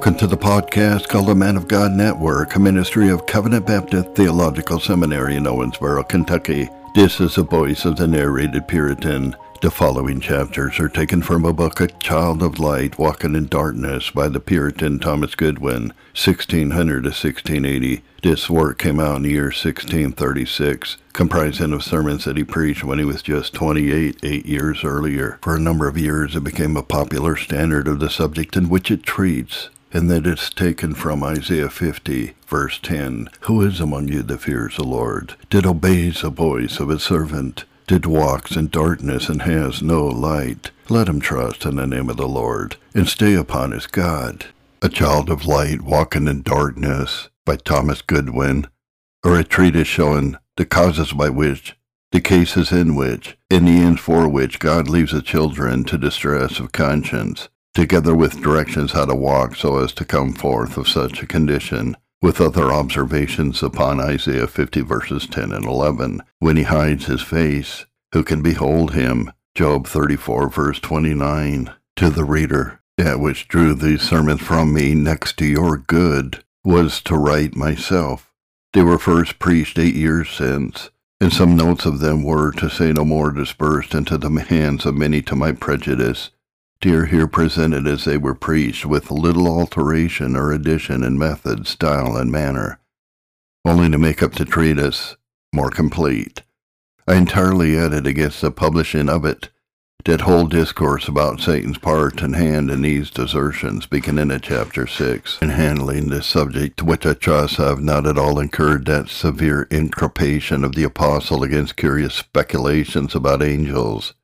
Welcome to the podcast called the Man of God Network, a ministry of Covenant Baptist Theological Seminary in Owensboro, Kentucky. This is the voice of the narrated Puritan. The following chapters are taken from a book, A Child of Light Walking in Darkness by the Puritan Thomas Goodwin, 1600 to 1680. This work came out in the year 1636, comprising of sermons that he preached when he was just 28, eight years earlier. For a number of years, it became a popular standard of the subject in which it treats, and that it's taken from Isaiah 50, verse 10. Who is among you that fears the Lord, that obeys the voice of his servant, that walks in darkness and has no light? Let him trust in the name of the Lord, and stay upon his God. A child of light walking in darkness by Thomas Goodwin, or a treatise showing the causes by which, the cases in which, and the ends for which God leaves the children to distress of conscience, together with directions how to walk so as to come forth of such a condition, with other observations upon Isaiah 50 verses 10 and 11, when he hides his face, who can behold him, Job 34 verse 29, to the reader, that which drew these sermons from me next to your good, was to right myself. They were first preached eight years since, and some notes of them were, to say no more, dispersed into the hands of many to my prejudice. They are here presented as they were preached, with little alteration or addition in method, style, and manner, only to make up the treatise more complete. I entirely added against the publishing of it that whole discourse about Satan's part and hand in these desertions, beginning at chapter 6, in handling this subject, to which I trust I have not at all incurred that severe increpation of the apostle against curious speculations about angels,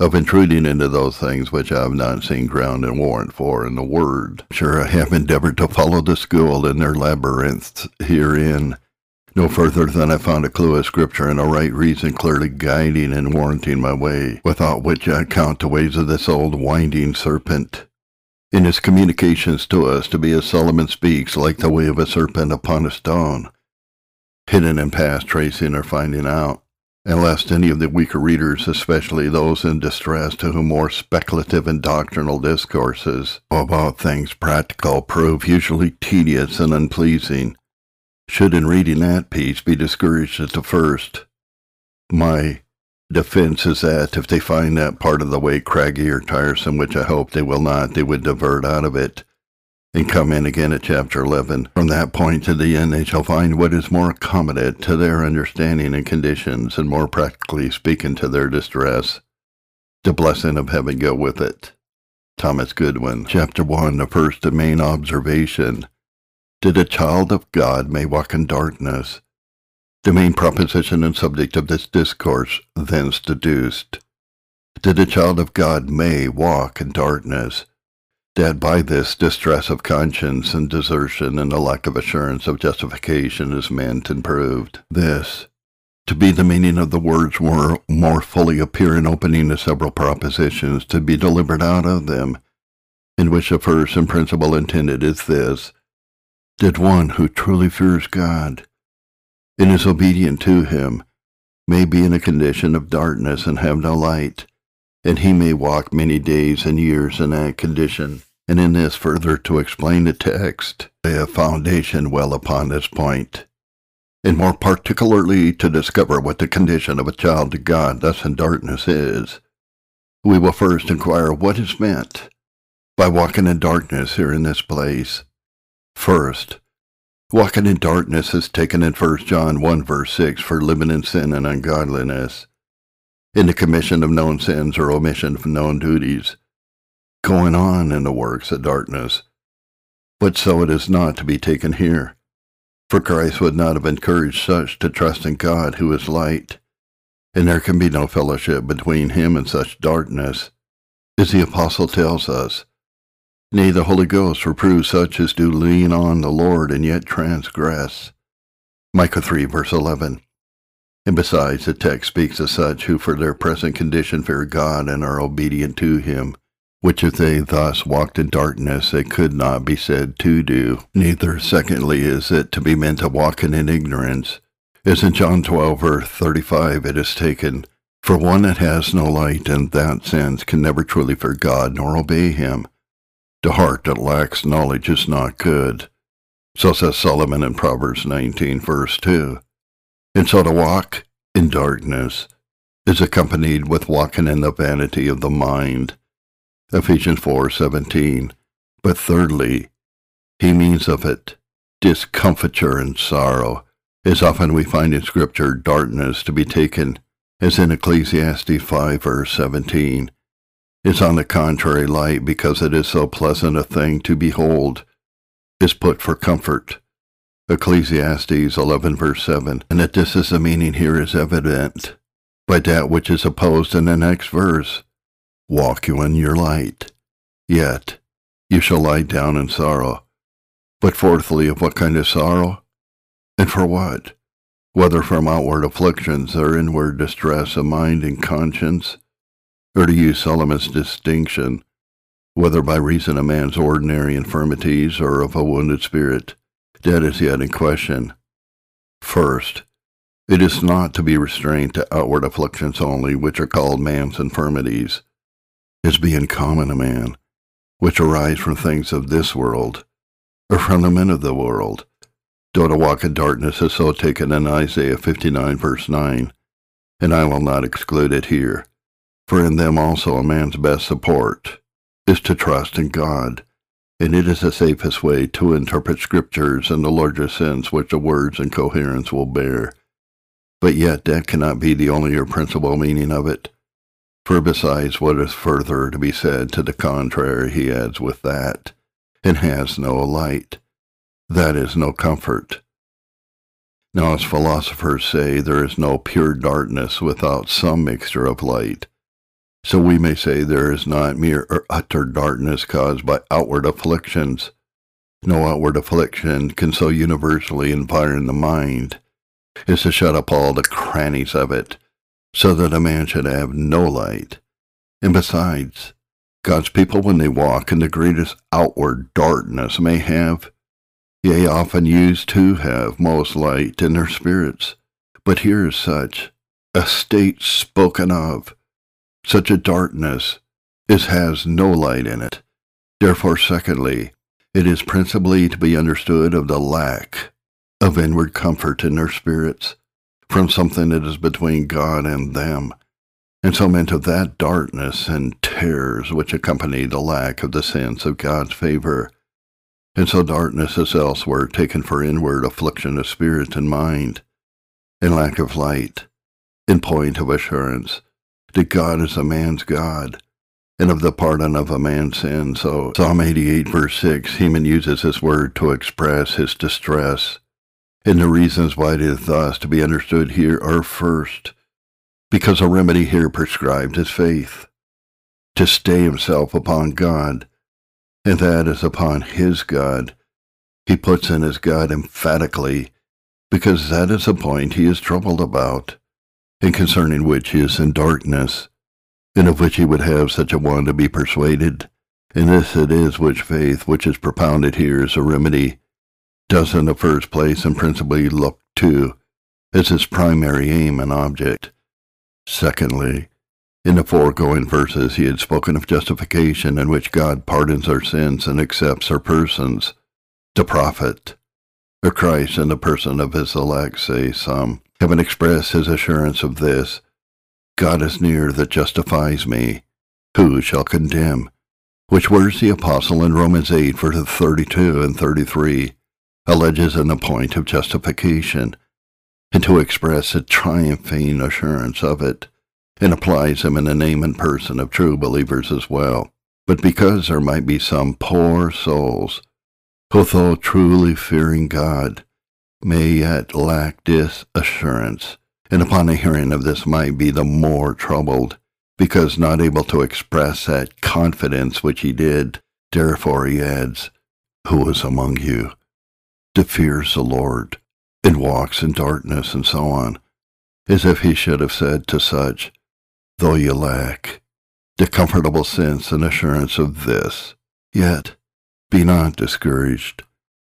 of intruding into those things which I have not seen ground and warrant for in the Word. Sure, I have endeavored to follow the school in their labyrinths herein, no further than I found a clue of Scripture and a right reason clearly guiding and warranting my way, without which I count the ways of this old winding serpent. In his communications to us, to be as Solomon speaks, like the way of a serpent upon a stone, hidden and past tracing or finding out, and lest any of the weaker readers, especially those in distress to whom more speculative and doctrinal discourses about things practical prove usually tedious and unpleasing, should in reading that piece be discouraged at the first. My defense is that if they find that part of the way craggy or tiresome, which I hope they will not, they would divert out of it and come in again at chapter 11. From that point to the end, they shall find what is more accommodate to their understanding and conditions, and more practically speaking to their distress. The blessing of heaven go with it. Thomas Goodwin, chapter 1, the first and main observation that a child of God may walk in darkness. The main proposition and subject of this discourse thence deduced, that a child of God may walk in darkness, that by this distress of conscience and desertion and a lack of assurance of justification is meant and proved. This, to be the meaning of the words more, more fully appear in opening the several propositions to be delivered out of them, in which the first and principal intended is this, that one who truly fears God and is obedient to him may be in a condition of darkness and have no light, and he may walk many days and years in that condition. And in this further to explain the text, lay a foundation well upon this point, and more particularly to discover what the condition of a child to God thus in darkness is. We will first inquire what is meant by walking in darkness here in this place. First, walking in darkness is taken in 1 John 1 verse 6 for living in sin and ungodliness, in the commission of known sins or omission of known duties, going on in the works of darkness. But so it is not to be taken here, for Christ would not have encouraged such to trust in God who is light, and there can be no fellowship between him and such darkness, as the apostle tells us. Nay, the Holy Ghost reproves such as do lean on the Lord and yet transgress. Micah 3, verse 11. And besides, the text speaks of such who for their present condition fear God and are obedient to him, which if they thus walked in darkness, they could not be said to do. Neither, secondly, is it to be meant to walk in ignorance. As in John 12, verse 35, it is taken, For one that has no light in that sense can never truly fear God nor obey him The heart that lacks knowledge is not good. So says Solomon in Proverbs 19, verse 2. And so to walk in darkness is accompanied with walking in the vanity of the mind. Ephesians 4:17. But thirdly, he means of it discomfiture and sorrow, as often we find in Scripture darkness to be taken, as in Ecclesiastes 5 verse 17, is on the contrary light because it is so pleasant a thing to behold, is put for comfort. Ecclesiastes 11 verse 7, and that this is the meaning here is evident by that which is opposed in the next verse. Walk you in your light, yet you shall lie down in sorrow. But fourthly, of what kind of sorrow? And for what? Whether from outward afflictions or inward distress of mind and conscience, or to use Solomon's distinction, whether by reason of man's ordinary infirmities or of a wounded spirit, that is yet in question. First, it is not to be restrained to outward afflictions only, which are called man's infirmities, as being common to man, which arise from things of this world, or from the men of the world. Though to walk in darkness is so taken in Isaiah 59 verse 9, and I will not exclude it here, for in them also a man's best support is to trust in God, and it is the safest way to interpret scriptures in the larger sense which the words and coherence will bear. But yet that cannot be the only or principal meaning of it. For besides what is further to be said to the contrary, he adds with that, and has no light. That is no comfort. Now, as philosophers say, there is no pure darkness without some mixture of light. So we may say there is not mere or utter darkness caused by outward afflictions. No outward affliction can so universally environ the mind as to shut up all the crannies of it, so that a man should have no light. And besides, God's people, when they walk in the greatest outward darkness, may have, yea, often used to have, most light in their spirits. But here is such a state spoken of, such a darkness as has no light in it. Therefore, secondly, it is principally to be understood of the lack of inward comfort in their spirits from something that is between God and them and so into that darkness and terrors which accompany the lack of the sense of God's favor. And so darkness is elsewhere taken for inward affliction of spirit and mind, and lack of light, in point of assurance that God is a man's God, and of the pardon of a man's sin. So Psalm 88 verse 6, Heman uses this word to express his distress. And the reasons why it is thus to be understood here are first, because a remedy here prescribed is faith, to stay himself upon God, and that is upon his God. He puts in his God emphatically, because that is a point he is troubled about, and concerning which he is in darkness, and of which he would have such a one to be persuaded. And this it is which faith, which is propounded here, is a remedy, does in the first place and principally look to as its primary aim and object Secondly, in the foregoing verses he had spoken of justification in which God pardons our sins and accepts our persons. The prophet, the Christ in the person of his elect, say some, having expressed his assurance of this, God is near that justifies me. Who shall condemn? Which words the apostle in Romans 8 verses 32 and 33 alleges in the point of justification and to express a triumphing assurance of it, and applies them in the name and person of true believers as well. But because there might be some poor souls who, though truly fearing God, may yet lack this assurance, and upon the hearing of this might be the more troubled, because not able to express that confidence which he did. Therefore he adds, Who is among you that fears the Lord? and walks in darkness and so on, as if he should have said to such, Though you lack the comfortable sense and assurance of this, yet be not discouraged.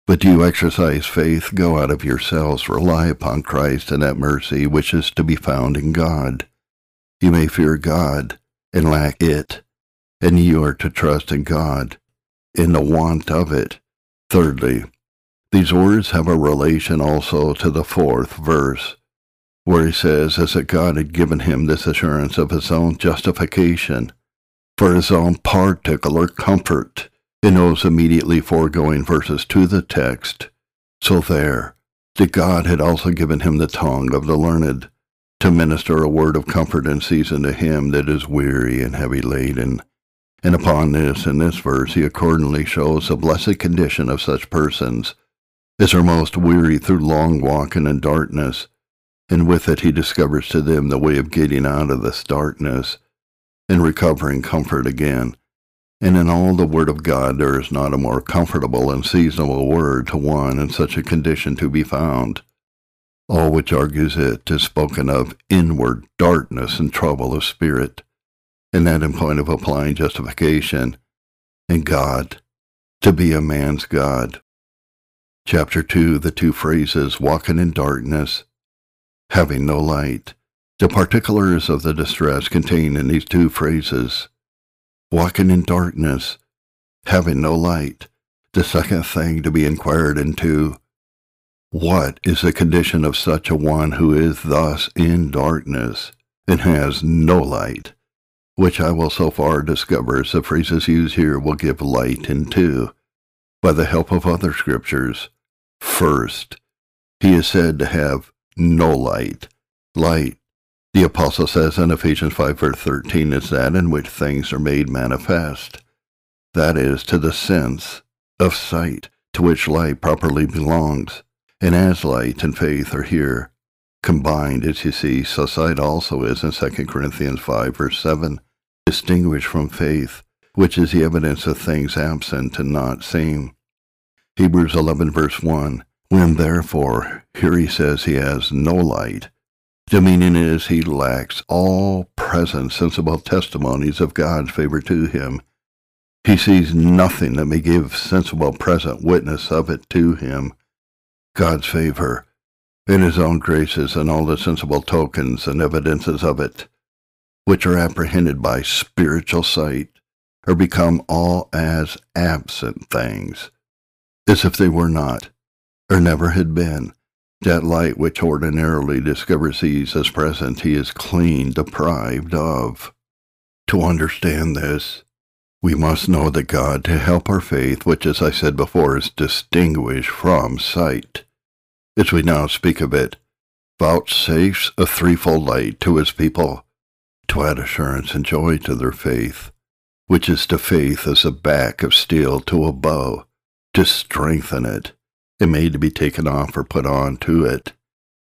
But do you exercise faith, go out of yourselves, rely upon Christ and that mercy which is to be found in God. You may fear God and lack it, and you are to trust in God in the want of it. Thirdly, these words have a relation also to the fourth verse, where he says, as that God had given him this assurance of his own justification for his own particular comfort in those immediately foregoing verses to the text. So there, that God had also given him the tongue of the learned to minister a word of comfort in season to him that is weary and heavy laden. And upon this, in this verse, he accordingly shows the blessed condition of such persons as are most weary through long walking in darkness, and with it he discovers to them the way of getting out of this darkness and recovering comfort again. And in all the Word of God there is not a more comfortable and seasonable word to one in such a condition to be found. All which argues it is spoken of inward darkness and trouble of spirit, and that in point of applying justification, and God, to be a man's God. Chapter 2, the two phrases, walking in darkness, having no light. The particulars of the distress contained in these two phrases, walking in darkness, having no light. The second thing to be inquired into, what is the condition of such a one who is thus in darkness and has no light? Which I will so far discover as the phrases used here will give light into, by the help of other scriptures. First, he is said to have no light. Light, the apostle says in Ephesians 5 verse 13, is that in which things are made manifest. That is, to the sense of sight, to which light properly belongs. And as light and faith are here, combined, as you see, so sight also is in 2 Corinthians 5 verse 7, distinguished from faith, which is the evidence of things absent and not seen. Hebrews 11 verse 1. When therefore, here he says he has no light, the meaning is he lacks all present sensible testimonies of God's favor to him. He sees nothing that may give sensible present witness of it to him. God's favor, in his own graces and all the sensible tokens and evidences of it, which are apprehended by spiritual sight, are become all as absent things as if they were not, or never had been. That light which ordinarily discovers these as present, he is clean deprived of. To understand this, we must know that God, to help our faith, which, as I said before, is distinguished from sight, as we now speak of it, vouchsafes a threefold light to his people, to add assurance and joy to their faith, which is to faith as a back of steel to a bow, to strengthen it, and made to be taken off or put on to it,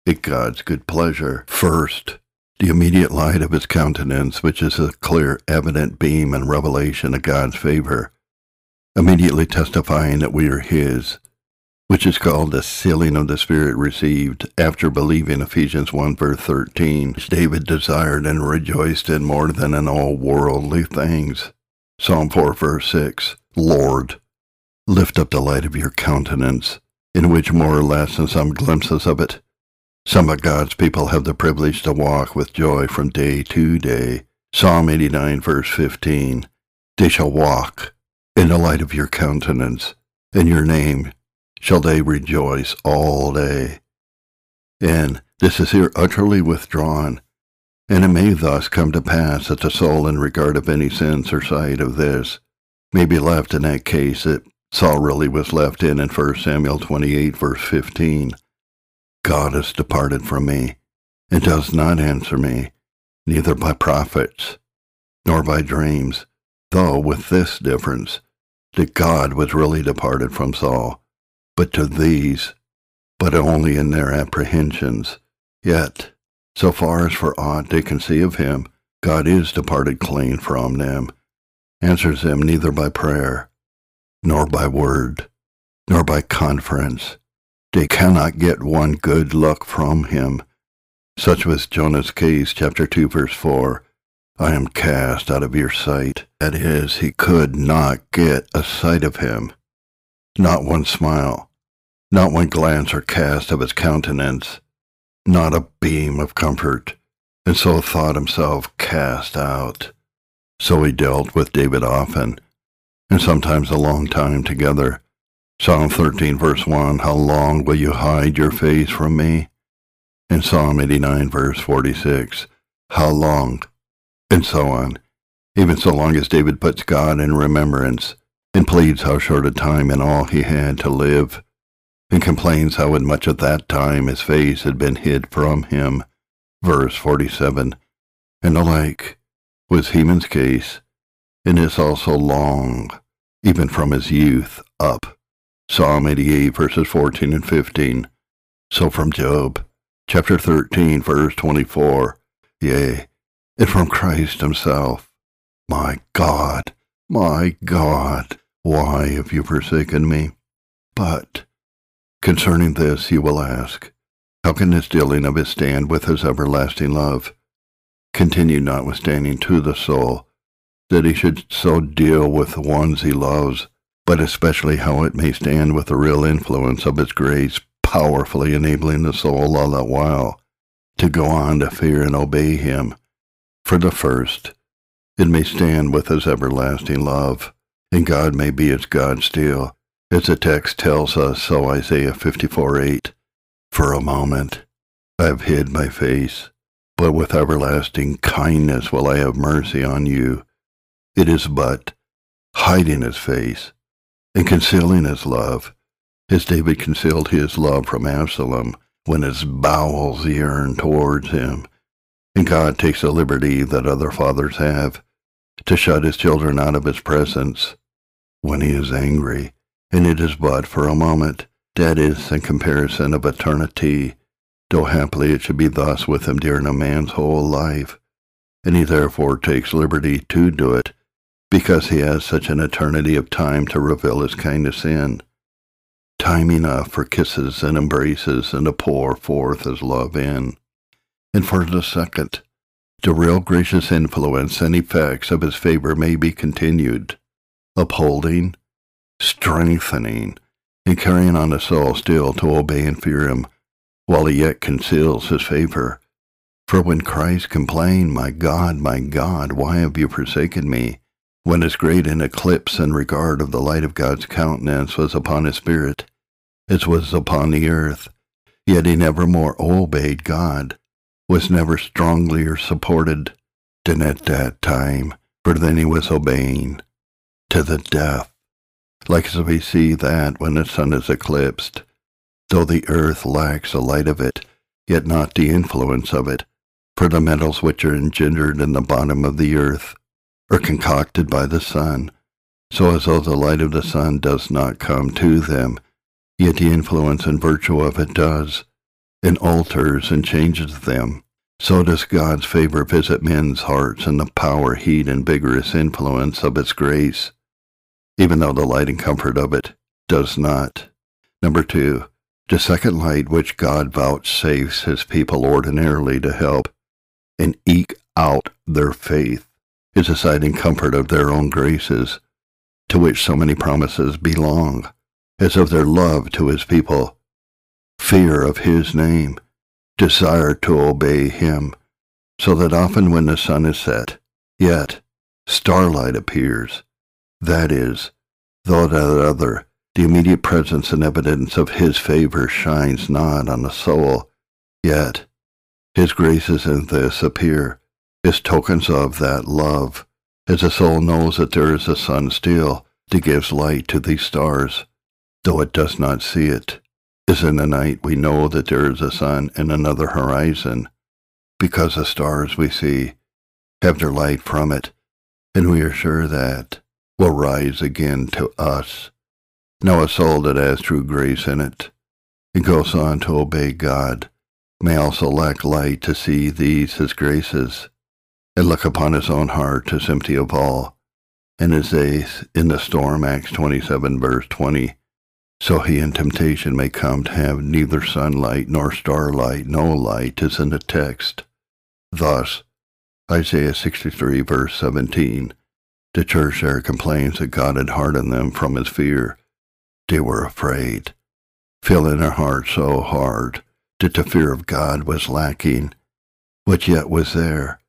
at God's good pleasure. First, the immediate light of his countenance, which is a clear, evident beam and revelation of God's favor, immediately testifying that we are his, which is called the sealing of the Spirit received after believing Ephesians 1 verse 13, which David desired and rejoiced in more than in all worldly things. Psalm 4 verse 6, Lord, Lift up the light of your countenance, in which more or less in some glimpses of it, some of God's people have the privilege to walk with joy from day to day. Psalm 89 verse 15, They shall walk in the light of your countenance, in your name shall they rejoice all day. And this is here utterly withdrawn, and it may thus come to pass that the soul in regard of any sense or sight of this may be left in that case that Saul really was left in in 1 Samuel 28, verse 15. God has departed from me, and does not answer me, neither by prophets, nor by dreams, though with this difference, that God was really departed from Saul, but to these, but only in their apprehensions. Yet, so far as for aught they can see of him, God is departed clean from them, answers them neither by prayer, nor by word, nor by conference. They cannot get one good look from him. Such was Jonah's case, chapter 2, verse 4. I am cast out of your sight. That is, he could not get a sight of him. Not one smile, not one glance or cast of his countenance, not a beam of comfort, and so thought himself cast out. So he dealt with David often, and sometimes a long time together. Psalm 13, verse 1 How long will you hide your face from me? And Psalm 89, verse 46 How long? And so on. Even so long as David puts God in remembrance and pleads how short a time in all he had to live, and complains how in much of that time his face had been hid from him. Verse 47. And the like was Heman's case, and is also long, even from his youth up. Psalm 88, verses 14 and 15. So from Job, chapter 13, verse 24. Yea, and from Christ himself. My God, my God, why have you forsaken me? But concerning this you will ask, how can this dealing of his stand with his everlasting love continue notwithstanding to the soul, that he should so deal with the ones he loves, but especially how it may stand with the real influence of His grace powerfully enabling the soul all that while to go on to fear and obey Him. For the first, it may stand with His everlasting love, and God may be its God still, as the text tells us, so Isaiah 54 8. For a moment I have hid my face, but with everlasting kindness will I have mercy on you. It is but hiding his face and concealing his love, as David concealed his love from Absalom when his bowels yearned towards him. And God takes a liberty that other fathers have to shut his children out of his presence when he is angry, and it is but for a moment, that is, in comparison of eternity, though happily it should be thus with him during a man's whole life, and he therefore takes liberty to do it because he has such an eternity of time to reveal his kindness in. Time enough for kisses and embraces and to pour forth his love in. And for the second, the real gracious influence and effects of his favor may be continued, upholding, strengthening, and carrying on the soul still to obey and fear him, while he yet conceals his favor. For when Christ complained, My God, my God, why have you forsaken me? when as great an eclipse in regard of the light of God's countenance was upon his spirit as was upon the earth, yet he never more obeyed God, was never strongly supported than at that time, for then he was obeying to the death. Like as we see that when the sun is eclipsed, though the earth lacks the light of it, yet not the influence of it, for the metals which are engendered in the bottom of the earth are concocted by the sun, so as though the light of the sun does not come to them, yet the influence and virtue of it does, and alters and changes them. So does God's favor visit men's hearts and the power, heat, and vigorous influence of its grace, even though the light and comfort of it does not. Number two, the second light which God vouchsafes his people ordinarily to help and eke out their faith is a sight and comfort of their own graces, to which so many promises belong, as of their love to his people, fear of his name, desire to obey him, so that often when the sun is set, yet starlight appears, that is, though that other, the immediate presence and evidence of his favor shines not on the soul, yet his graces in this appear his tokens of that love, as the soul knows that there is a sun still that gives light to these stars, though it does not see it. As in the night we know that there is a sun in another horizon, because the stars we see have their light from it, and we are sure that will rise again to us. Now a soul that has true grace in it, and goes on to obey God, may also lack light to see these his graces and look upon his own heart as empty of all, and as they in the storm, Acts 27, verse 20, so he in temptation may come to have neither sunlight nor starlight, no light, as in the text. Thus, Isaiah 63, verse 17, the church there complains that God had hardened them from his fear. They were afraid, filling their hearts so hard that the fear of God was lacking, which yet was there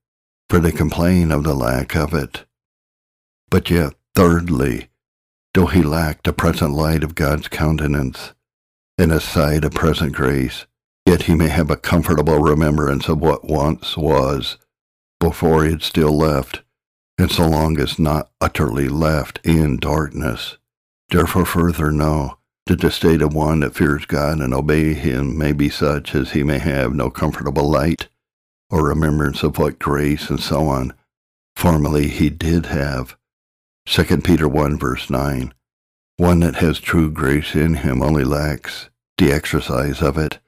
for they complain of the lack of it. But yet, thirdly, Though he lacked the present light of God's countenance, and a sight of present grace, yet he may have a comfortable remembrance of what once was, before he had still left, and so long as not utterly left in darkness. Therefore further know that the state of one that fears God and obey him may be such as he may have no comfortable light, or remembrance of what grace and so on formerly he did have. 2 Peter 1 verse 9. One that has true grace in him only lacks the exercise of it.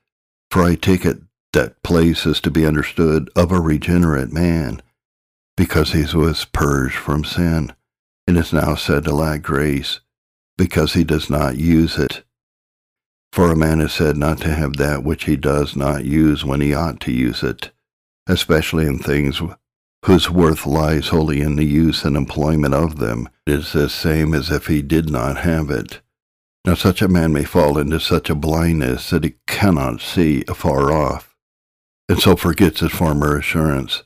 For I take it that place is to be understood of a regenerate man, because he was purged from sin, and is now said to lack grace, because he does not use it. For a man is said not to have that which he does not use when he ought to use it, especially in things whose worth lies wholly in the use and employment of them, is the same as if he did not have it. Now such a man may fall into such a blindness that he cannot see afar off, and so forgets his former assurance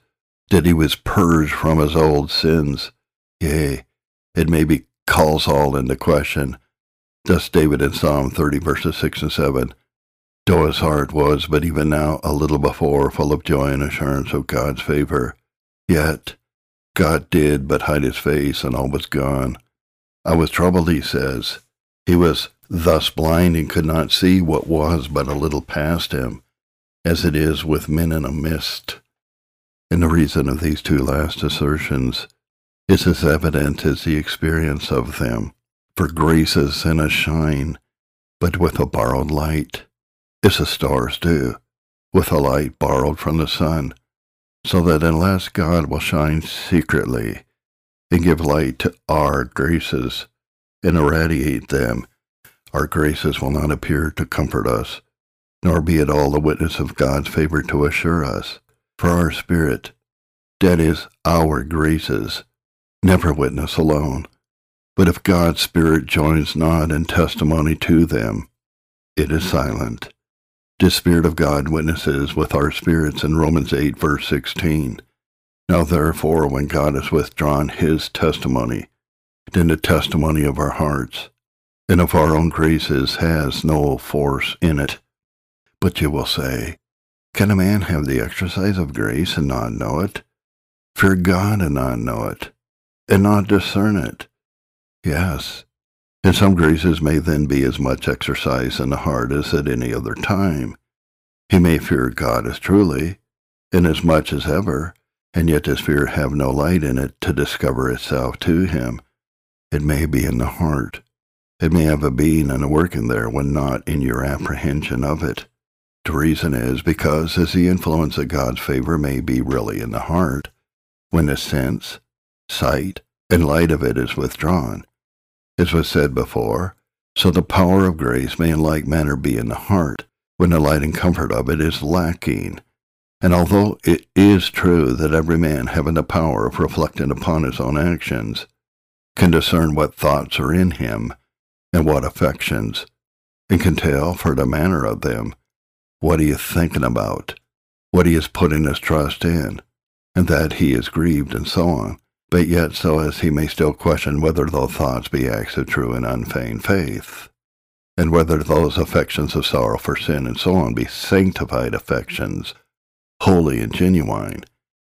that he was purged from his old sins. Yea, it may be calls all into question. Thus David in Psalm 30 verses 6 and 7, though his heart was but even now a little before full of joy and assurance of God's favor, Yet God did but hide his face, and all was gone. I was troubled, he says. He was thus blind and could not see what was but a little past him, as it is with men in a mist. And the reason of these two last assertions is as evident as the experience of them. For grace is in a shine, but with a borrowed light, as the stars do, with a light borrowed from the sun so that unless God will shine secretly and give light to our graces and irradiate them, our graces will not appear to comfort us, nor be at all the witness of God's favor to assure us. For our spirit, that is, our graces, never witness alone. But if God's Spirit joins not in testimony to them, it is silent. The Spirit of God witnesses with our spirits in Romans 8, verse 16. Now therefore, when God has withdrawn his testimony, then the testimony of our hearts and of our own graces has no force in it. But you will say, Can a man have the exercise of grace and not know it? Fear God and not know it, and not discern it? Yes, and some graces may then be as much exercise in the heart as at any other time. He may fear God as truly, and as much as ever, and yet his fear have no light in it to discover itself to him. It may be in the heart. It may have a being and a working there when not in your apprehension of it. The reason is because as the influence of God's favor may be really in the heart, when the sense, sight, and light of it is withdrawn, as was said before, so the power of grace may in like manner be in the heart, when the light and comfort of it is lacking. And although it is true that every man having the power of reflecting upon his own actions can discern what thoughts are in him and what affections, and can tell for the manner of them what he is thinking about, what he is putting his trust in, and that he is grieved and so on, but yet so as he may still question whether those thoughts be acts of true and unfeigned faith, and whether those affections of sorrow for sin and so on be sanctified affections, holy and genuine,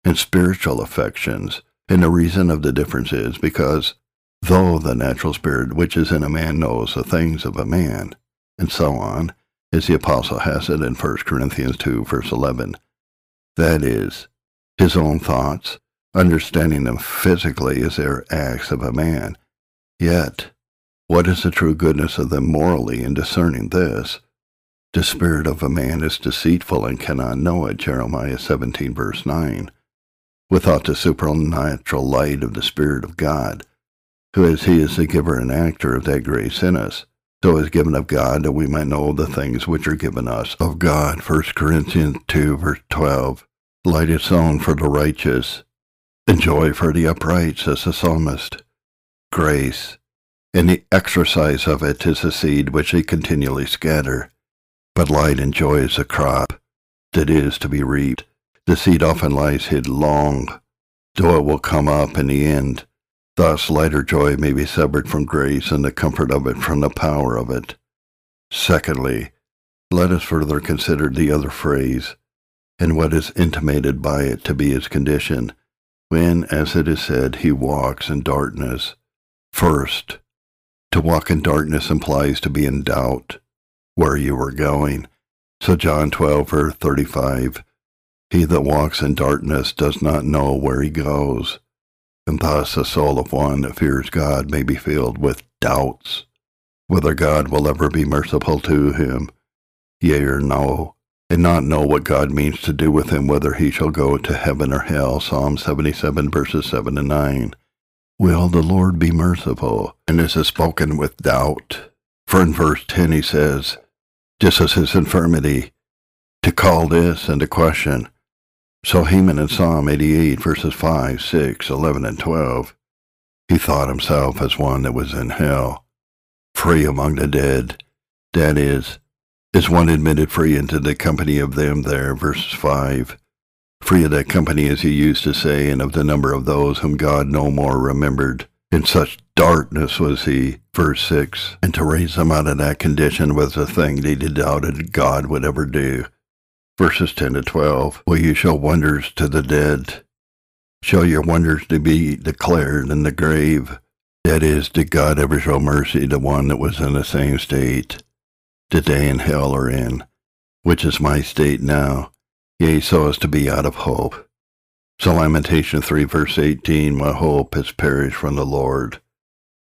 and spiritual affections. And the reason of the difference is because though the natural spirit which is in a man knows the things of a man, and so on, as the apostle has it in 1 Corinthians 2, verse 11, that is, his own thoughts, understanding them physically as their acts of a man. Yet, what is the true goodness of them morally in discerning this? The spirit of a man is deceitful and cannot know it, Jeremiah 17, verse 9. Without the supernatural light of the Spirit of God, who as He is the giver and actor of that grace in us, so is given of God that we might know the things which are given us of God. 1 Corinthians 2, verse 12. Light is sown for the righteous, and joy for the upright, says the psalmist. Grace, and the exercise of it is a seed which they continually scatter. But light and joy is a crop that is to be reaped. The seed often lies hid long, though it will come up in the end, Thus, lighter joy may be severed from grace and the comfort of it from the power of it. Secondly, let us further consider the other phrase, and what is intimated by it to be his condition, when, as it is said, he walks in darkness. First, to walk in darkness implies to be in doubt where you are going. So John 12, verse 35, He that walks in darkness does not know where he goes. And thus the soul of one that fears God may be filled with doubts whether God will ever be merciful to him, yea or no, and not know what God means to do with him, whether he shall go to heaven or hell. Psalm 77, verses 7 and 9. Will the Lord be merciful? And this is spoken with doubt. For in verse 10 he says, just as his infirmity, to call this into question. So Heman in Psalm 88, verses 5, 6, 11, and 12, he thought himself as one that was in hell free among the dead. That is, is one admitted free into the company of them there, verses 5. Free of that company, as he used to say, and of the number of those whom God no more remembered. In such darkness was he, verse 6, and to raise them out of that condition was a thing they doubted God would ever do. Verses 10 to 12, Will you show wonders to the dead? Show your wonders to be declared in the grave. That is, did God ever show mercy to one that was in the same state that they in hell are in, which is my state now, yea, so as to be out of hope. So Lamentation 3 verse 18, my hope has perished from the Lord.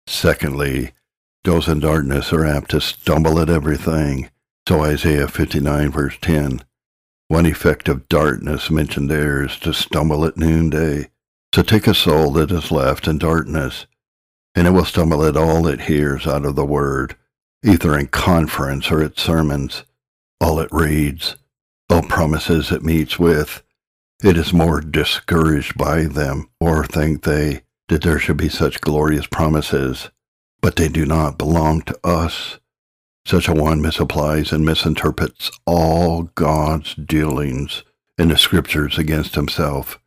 Secondly, those in darkness are apt to stumble at everything. So Isaiah 59 verse 10, one effect of darkness mentioned there is to stumble at noonday. So take a soul that is left in darkness and it will stumble at all it hears out of the Word, either in conference or at sermons, all it reads, all promises it meets with. It is more discouraged by them, or think they, that there should be such glorious promises, but they do not belong to us. Such a one misapplies and misinterprets all God's dealings in the Scriptures against himself,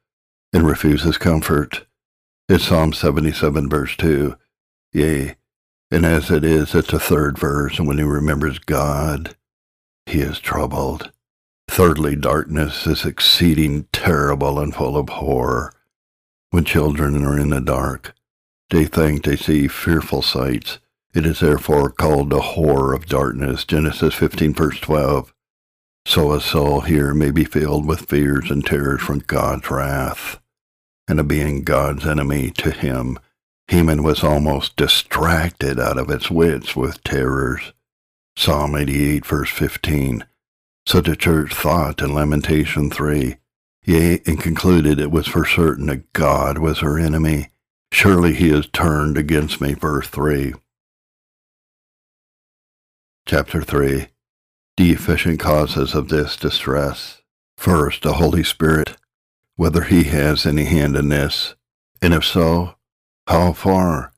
and refuses comfort. It's Psalm 77, verse 2. Yea, and as it is at the third verse, and when he remembers God, he is troubled. Thirdly, darkness is exceeding terrible and full of horror. When children are in the dark, they think they see fearful sights. It is therefore called the horror of darkness. Genesis 15, verse 12. So a soul here may be filled with fears and terrors from God's wrath and of being God's enemy to him. Heman was almost distracted out of its wits with terrors. Psalm 88, verse 15. So the church thought in Lamentation 3, yea, and concluded it was for certain that God was her enemy. Surely he has turned against me, verse 3. Chapter 3 The efficient causes of this distress. First, the Holy Spirit whether he has any hand in this, and if so, how far?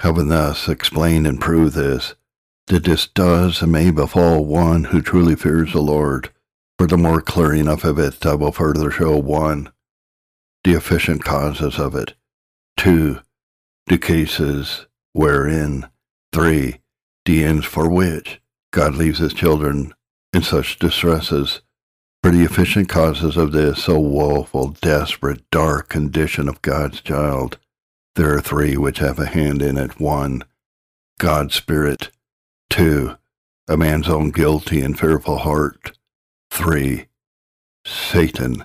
Having thus explained and proved this, that this does and may befall one who truly fears the Lord, for the more clearing up of it I will further show one, the efficient causes of it, two, the cases wherein, three, the ends for which God leaves his children in such distresses, for the efficient causes of this so woeful, desperate, dark condition of God's child, there are three which have a hand in it. One, God's Spirit. Two, a man's own guilty and fearful heart. Three, Satan.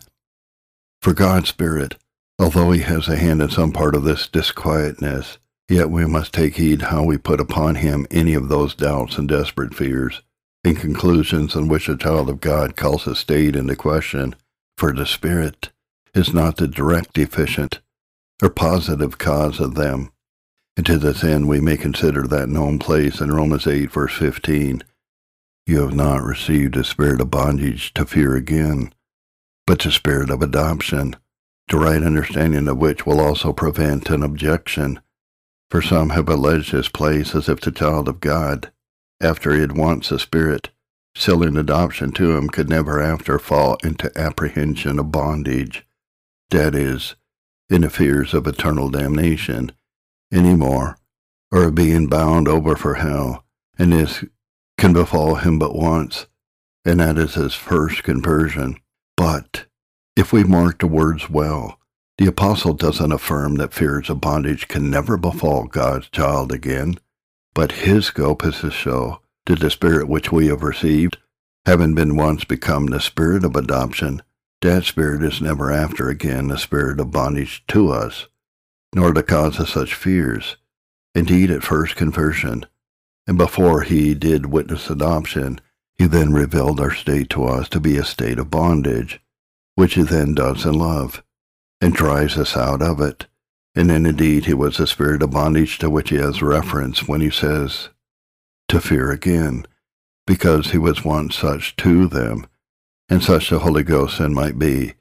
For God's Spirit, although he has a hand in some part of this disquietness, yet we must take heed how we put upon him any of those doubts and desperate fears and conclusions in which a child of God calls a state into question, for the Spirit is not the direct efficient or positive cause of them. And to this end we may consider that known place in Romans 8, verse 15. You have not received a spirit of bondage to fear again, but the spirit of adoption, the right understanding of which will also prevent an objection. For some have alleged his place as if the child of God after he had once a spirit, sealing adoption to him, could never after fall into apprehension of bondage, that is, in the fears of eternal damnation, any more, or of being bound over for hell, and this can befall him but once, and that is his first conversion. But if we mark the words well, the apostle doesn't affirm that fears of bondage can never befall God's child again, but his scope is to show that the spirit which we have received, having been once become the spirit of adoption, that spirit is never after again the spirit of bondage to us, nor the cause of such fears. Indeed, at first conversion, and before he did witness adoption, he then revealed our state to us to be a state of bondage, which he then does in love, and drives us out of it. And then indeed he was a spirit of bondage to which he has reference when he says, to fear again, because he was once such to them, and such the Holy Ghost then might be,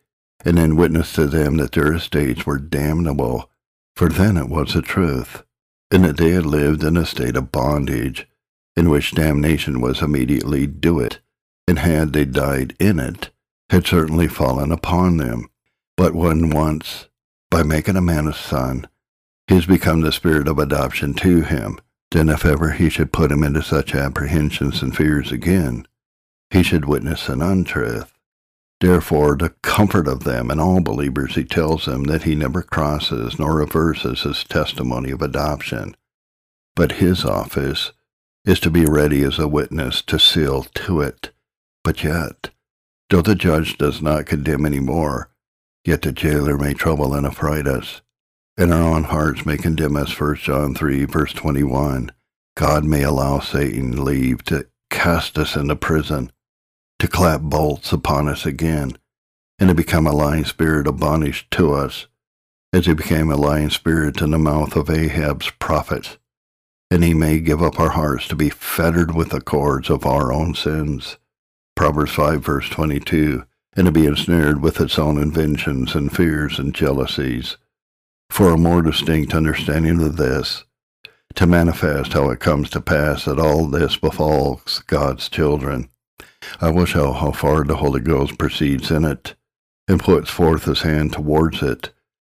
and then witness to them that their estates were damnable, for then it was the truth, and that they had lived in a state of bondage, in which damnation was immediately due it, and had they died in it, had certainly fallen upon them. But when once, by making a man a son, he has become the spirit of adoption to him, then if ever he should put him into such apprehensions and fears again, he should witness an untruth. Therefore, the comfort of them and all believers, he tells them that he never crosses nor reverses his testimony of adoption. But his office is to be ready as a witness to seal to it. But yet, though the judge does not condemn any more, yet the jailer may trouble and affright us, and our own hearts may condemn us. 1 John 3, verse 21. God may allow Satan leave to cast us into prison to clap bolts upon us again, and to become a lying spirit of bondage to us, as he became a lying spirit in the mouth of Ahab's prophets, and he may give up our hearts to be fettered with the cords of our own sins. Proverbs 5 verse 22, and to be ensnared with its own inventions and fears and jealousies. For a more distinct understanding of this, to manifest how it comes to pass that all this befalls God's children, I will show how far the Holy Ghost proceeds in it, and puts forth his hand towards it,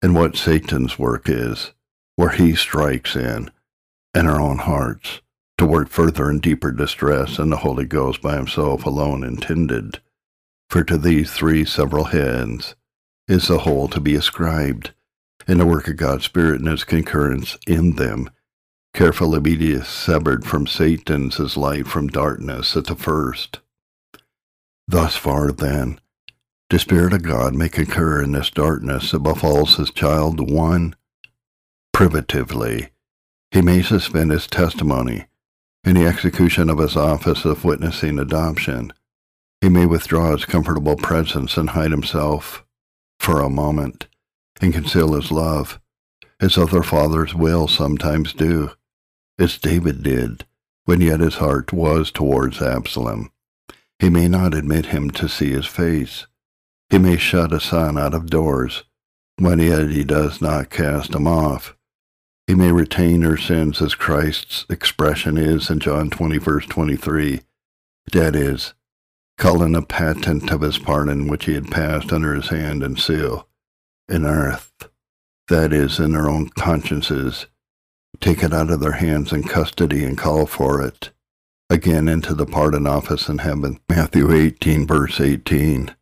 and what Satan's work is, where he strikes in, in our own hearts, to work further and deeper distress than the Holy Ghost by himself alone intended. For to these three several heads is the whole to be ascribed, and the work of God's Spirit and his concurrence in them, Careful be severed from Satan's as light from darkness at the first. Thus far, then, the Spirit of God may concur in this darkness that befalls his child one, privatively. He may suspend his testimony in the execution of his office of witnessing adoption. He may withdraw his comfortable presence and hide himself for a moment and conceal his love, as other fathers will sometimes do, as David did when yet his heart was towards Absalom. He may not admit him to see his face. He may shut a son out of doors, when yet he does not cast him off. He may retain her sins as Christ's expression is in John 20, verse 23. That is, calling a patent of his pardon which he had passed under his hand and seal in earth, that is, in their own consciences, take it out of their hands in custody and call for it again into the pardon office in heaven. Matthew 18, verse 18.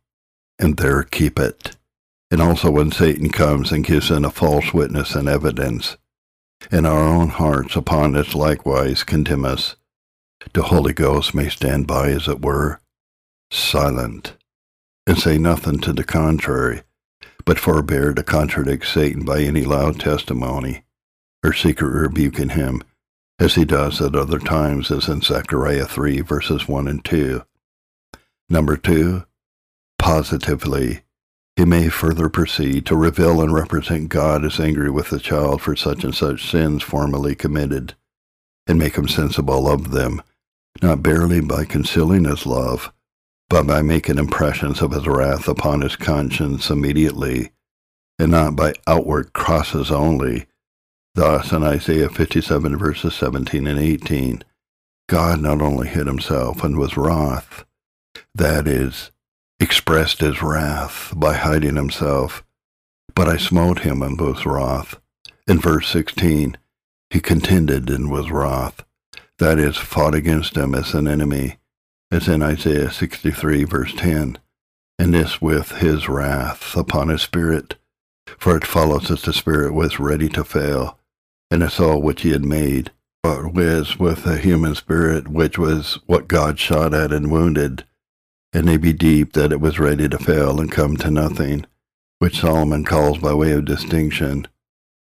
And there keep it. And also when Satan comes and gives in a false witness and evidence, in our own hearts upon it likewise condemn us, the Holy Ghost may stand by, as it were, silent, and say nothing to the contrary, but forbear to contradict Satan by any loud testimony, or secret rebuke in him, as he does at other times, as in Zechariah 3, verses 1 and 2. Number 2. Positively, he may further proceed to reveal and represent God as angry with the child for such and such sins formerly committed, and make him sensible of them, not barely by concealing his love, but by making impressions of his wrath upon his conscience immediately, and not by outward crosses only, Thus, in Isaiah 57, verses 17 and 18, God not only hid himself and was wroth, that is, expressed his wrath by hiding himself, but I smote him and was wroth. In verse 16, He contended and was wroth, that is, fought against him as an enemy, as in Isaiah 63, verse 10, and this with his wrath upon his spirit. For it follows that the spirit was ready to fail, and the soul which he had made, but was with the human spirit, which was what God shot at and wounded, and they be deep that it was ready to fail and come to nothing, which Solomon calls by way of distinction,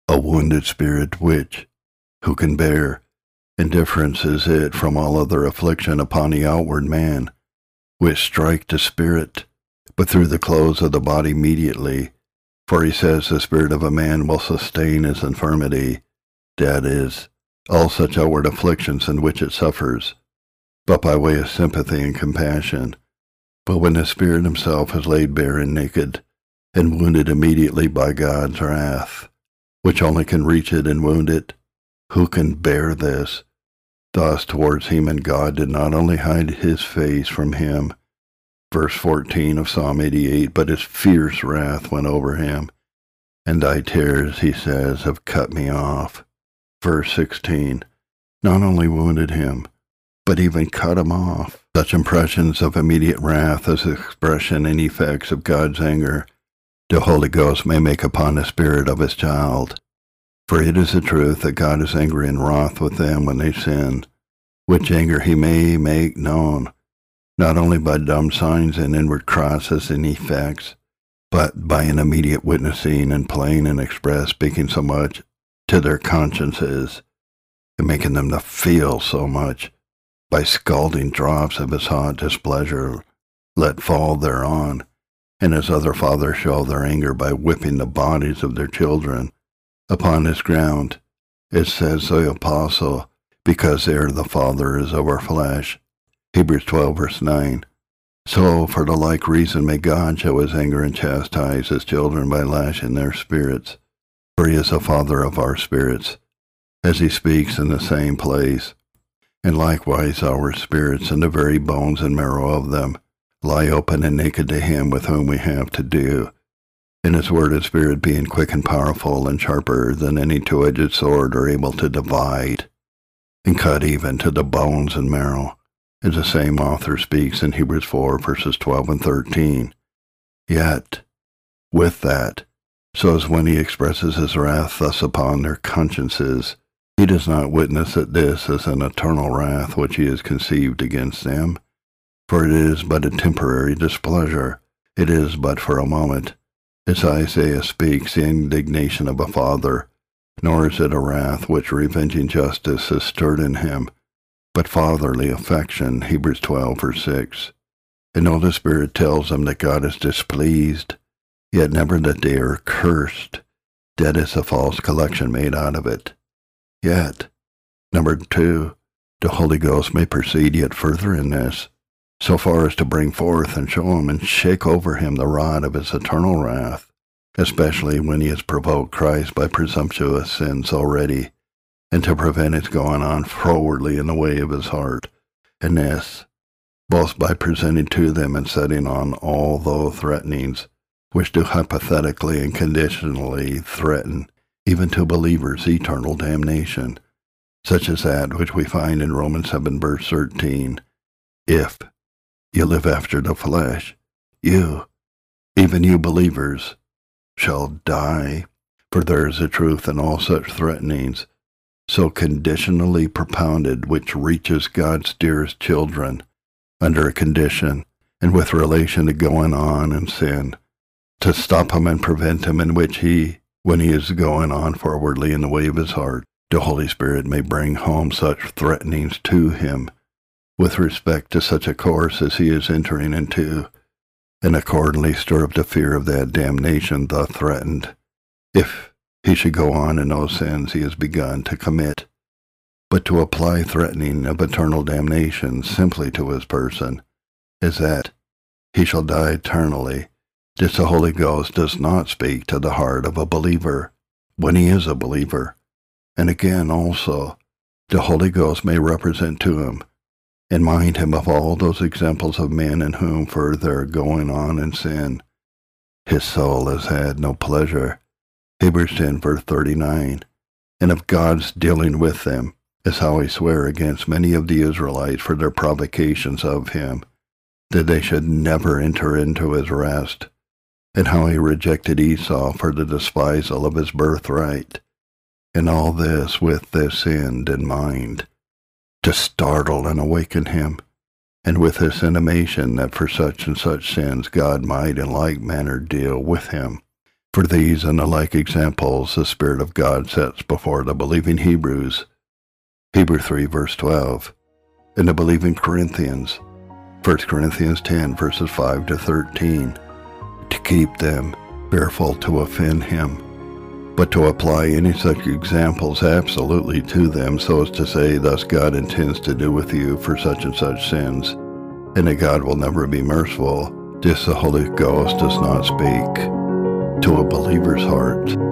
a wounded spirit which, who can bear? Indifference is it from all other affliction upon the outward man, which strike the spirit, but through the clothes of the body immediately. For he says the spirit of a man will sustain his infirmity, that is, all such outward afflictions in which it suffers, but by way of sympathy and compassion. But when the spirit himself is laid bare and naked, and wounded immediately by God's wrath, which only can reach it and wound it, who can bear this? Thus towards Heman God did not only hide his face from him, verse 14 of Psalm 88, but his fierce wrath went over him. And thy tears, he says, have cut me off. Verse 16, not only wounded him, but even cut him off. Such impressions of immediate wrath as expression and effects of God's anger the Holy Ghost may make upon the spirit of his child. For it is the truth that God is angry and wroth with them when they sin, which anger he may make known, not only by dumb signs and inward crosses and effects, but by an immediate witnessing and plain and express speaking so much to their consciences, and making them to feel so much, by scalding drops of his hot displeasure let fall thereon, and as other fathers show their anger by whipping the bodies of their children, upon this ground. It says the apostle, because they are the fathers of our flesh. Hebrews 12, verse 9. So, for the like reason, may God show his anger and chastise his children by lashing their spirits. For he is the father of our spirits, as he speaks in the same place. And likewise our spirits and the very bones and marrow of them lie open and naked to him with whom we have to do in his word and spirit being quick and powerful and sharper than any two-edged sword are able to divide and cut even to the bones and marrow, as the same author speaks in Hebrews 4 verses 12 and 13. Yet, with that, so as when he expresses his wrath thus upon their consciences, he does not witness that this is an eternal wrath which he has conceived against them, for it is but a temporary displeasure, it is but for a moment, as Isaiah speaks the indignation of a father, nor is it a wrath which revenging justice has stirred in him, but fatherly affection, Hebrews 12, verse 6. And though the Spirit tells them that God is displeased, yet never that they are cursed, that is a false collection made out of it. Yet, number two, the Holy Ghost may proceed yet further in this, so far as to bring forth and show him and shake over him the rod of his eternal wrath, especially when he has provoked Christ by presumptuous sins already, and to prevent his going on forwardly in the way of his heart, and this, both by presenting to them and setting on all those threatenings which do hypothetically and conditionally threaten even to believers eternal damnation, such as that which we find in Romans 7 verse 13, if you live after the flesh, you, even you believers, shall die. For there is a truth in all such threatenings, so conditionally propounded, which reaches God's dearest children under a condition and with relation to going on in sin, to stop him and prevent him in which he, when he is going on forwardly in the way of his heart, the Holy Spirit may bring home such threatenings to him with respect to such a course as he is entering into, and accordingly stir up the fear of that damnation thus threatened, if he should go on in those sins he has begun to commit. But to apply threatening of eternal damnation simply to his person is that he shall die eternally. This the Holy Ghost does not speak to the heart of a believer when he is a believer. And again also, the Holy Ghost may represent to him and mind him of all those examples of men in whom for their going on in sin, his soul has had no pleasure. Hebrews 10 verse 39. and of God's dealing with them, is how he sware against many of the Israelites for their provocations of him, that they should never enter into his rest, and how he rejected Esau for the despisal of his birthright, and all this with this end in mind, to startle and awaken him, and with this intimation that for such and such sins God might in like manner deal with him. For these and the like examples the Spirit of God sets before the believing Hebrews, Hebrew 3 verse 12, and the believing Corinthians, 1 Corinthians 10 verses 5 to 13, to keep them fearful to offend him but to apply any such examples absolutely to them so as to say, thus God intends to do with you for such and such sins, and that God will never be merciful, this the Holy Ghost does not speak to a believer's heart.